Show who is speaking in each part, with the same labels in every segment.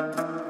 Speaker 1: Thank you.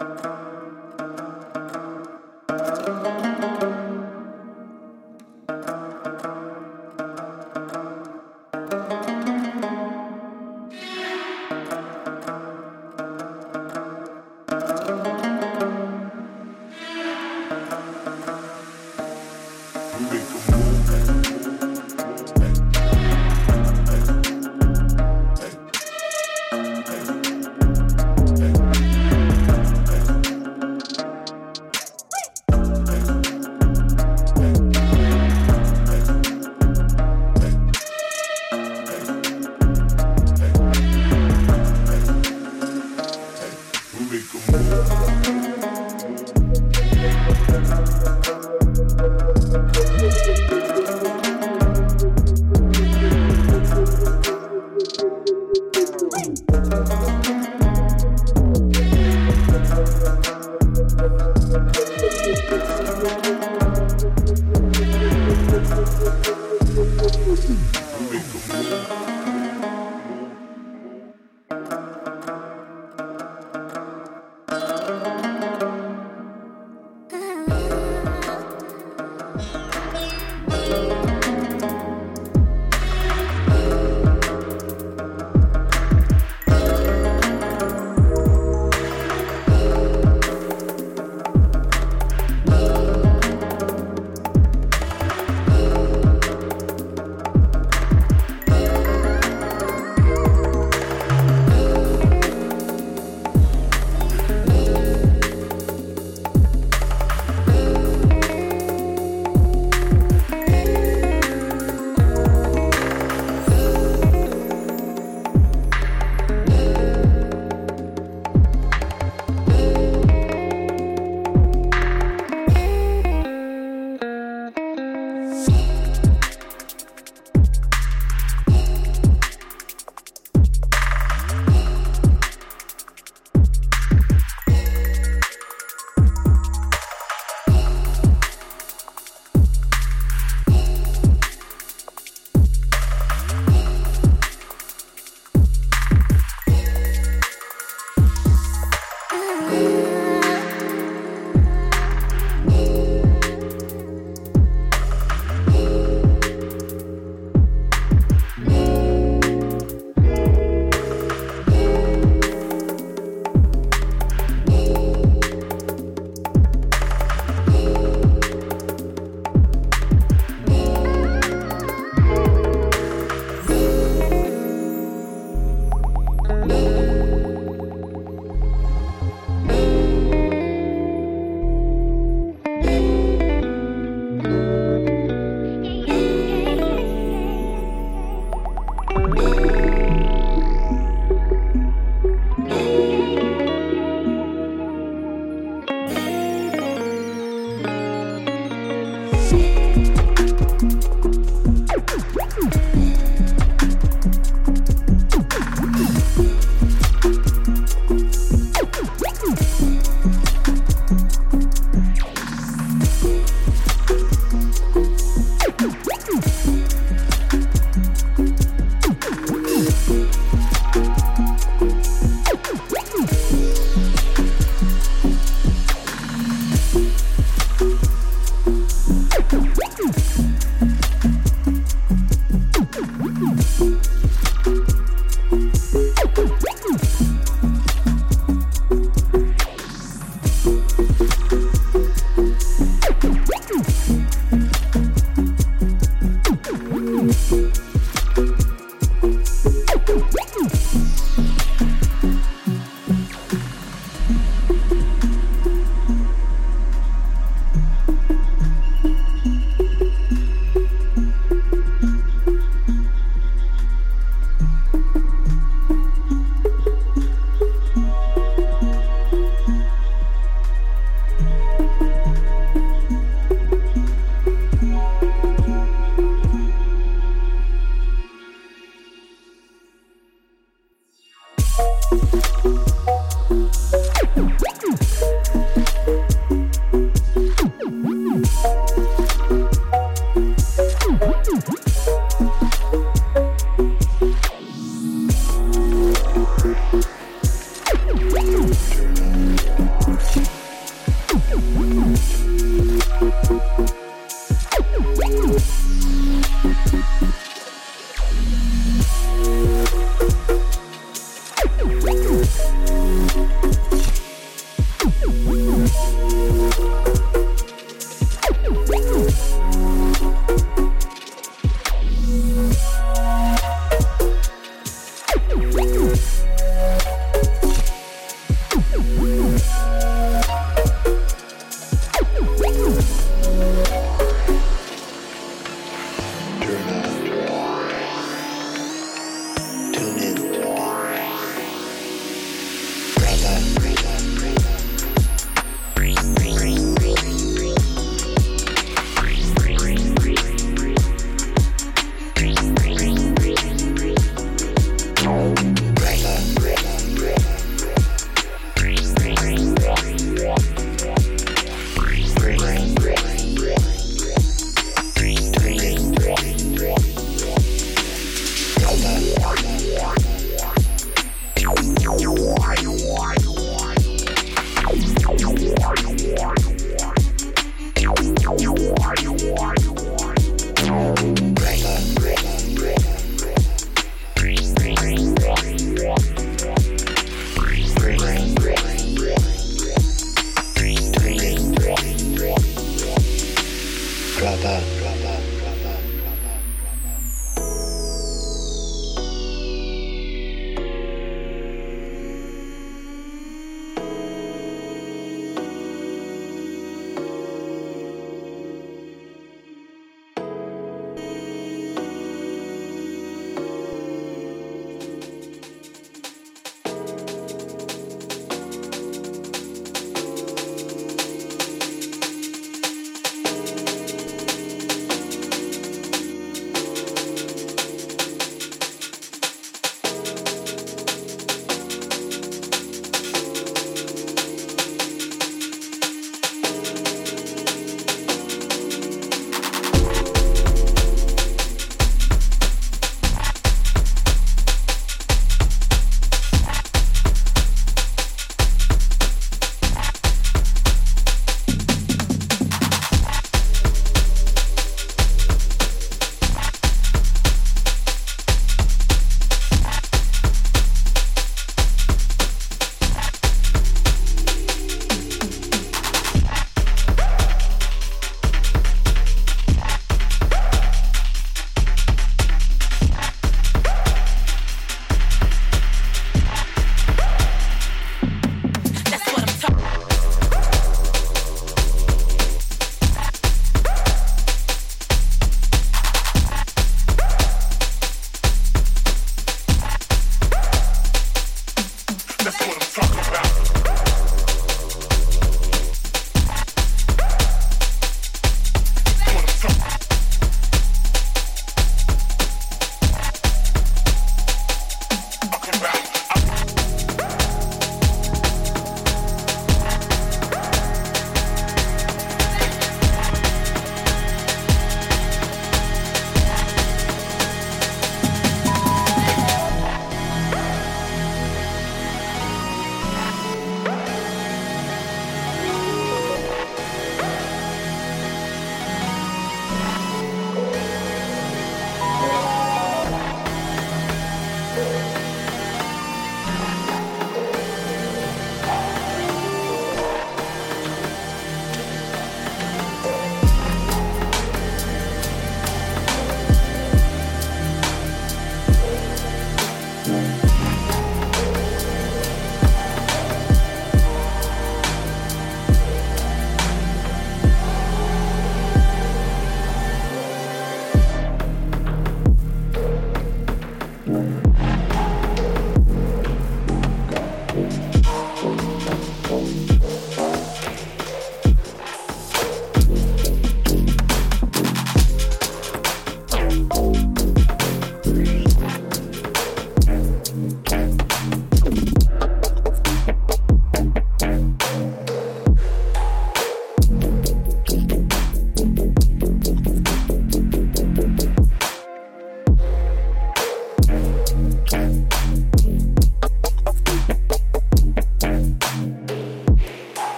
Speaker 1: That's what I'm trying.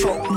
Speaker 2: truck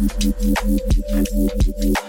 Speaker 2: Thank you.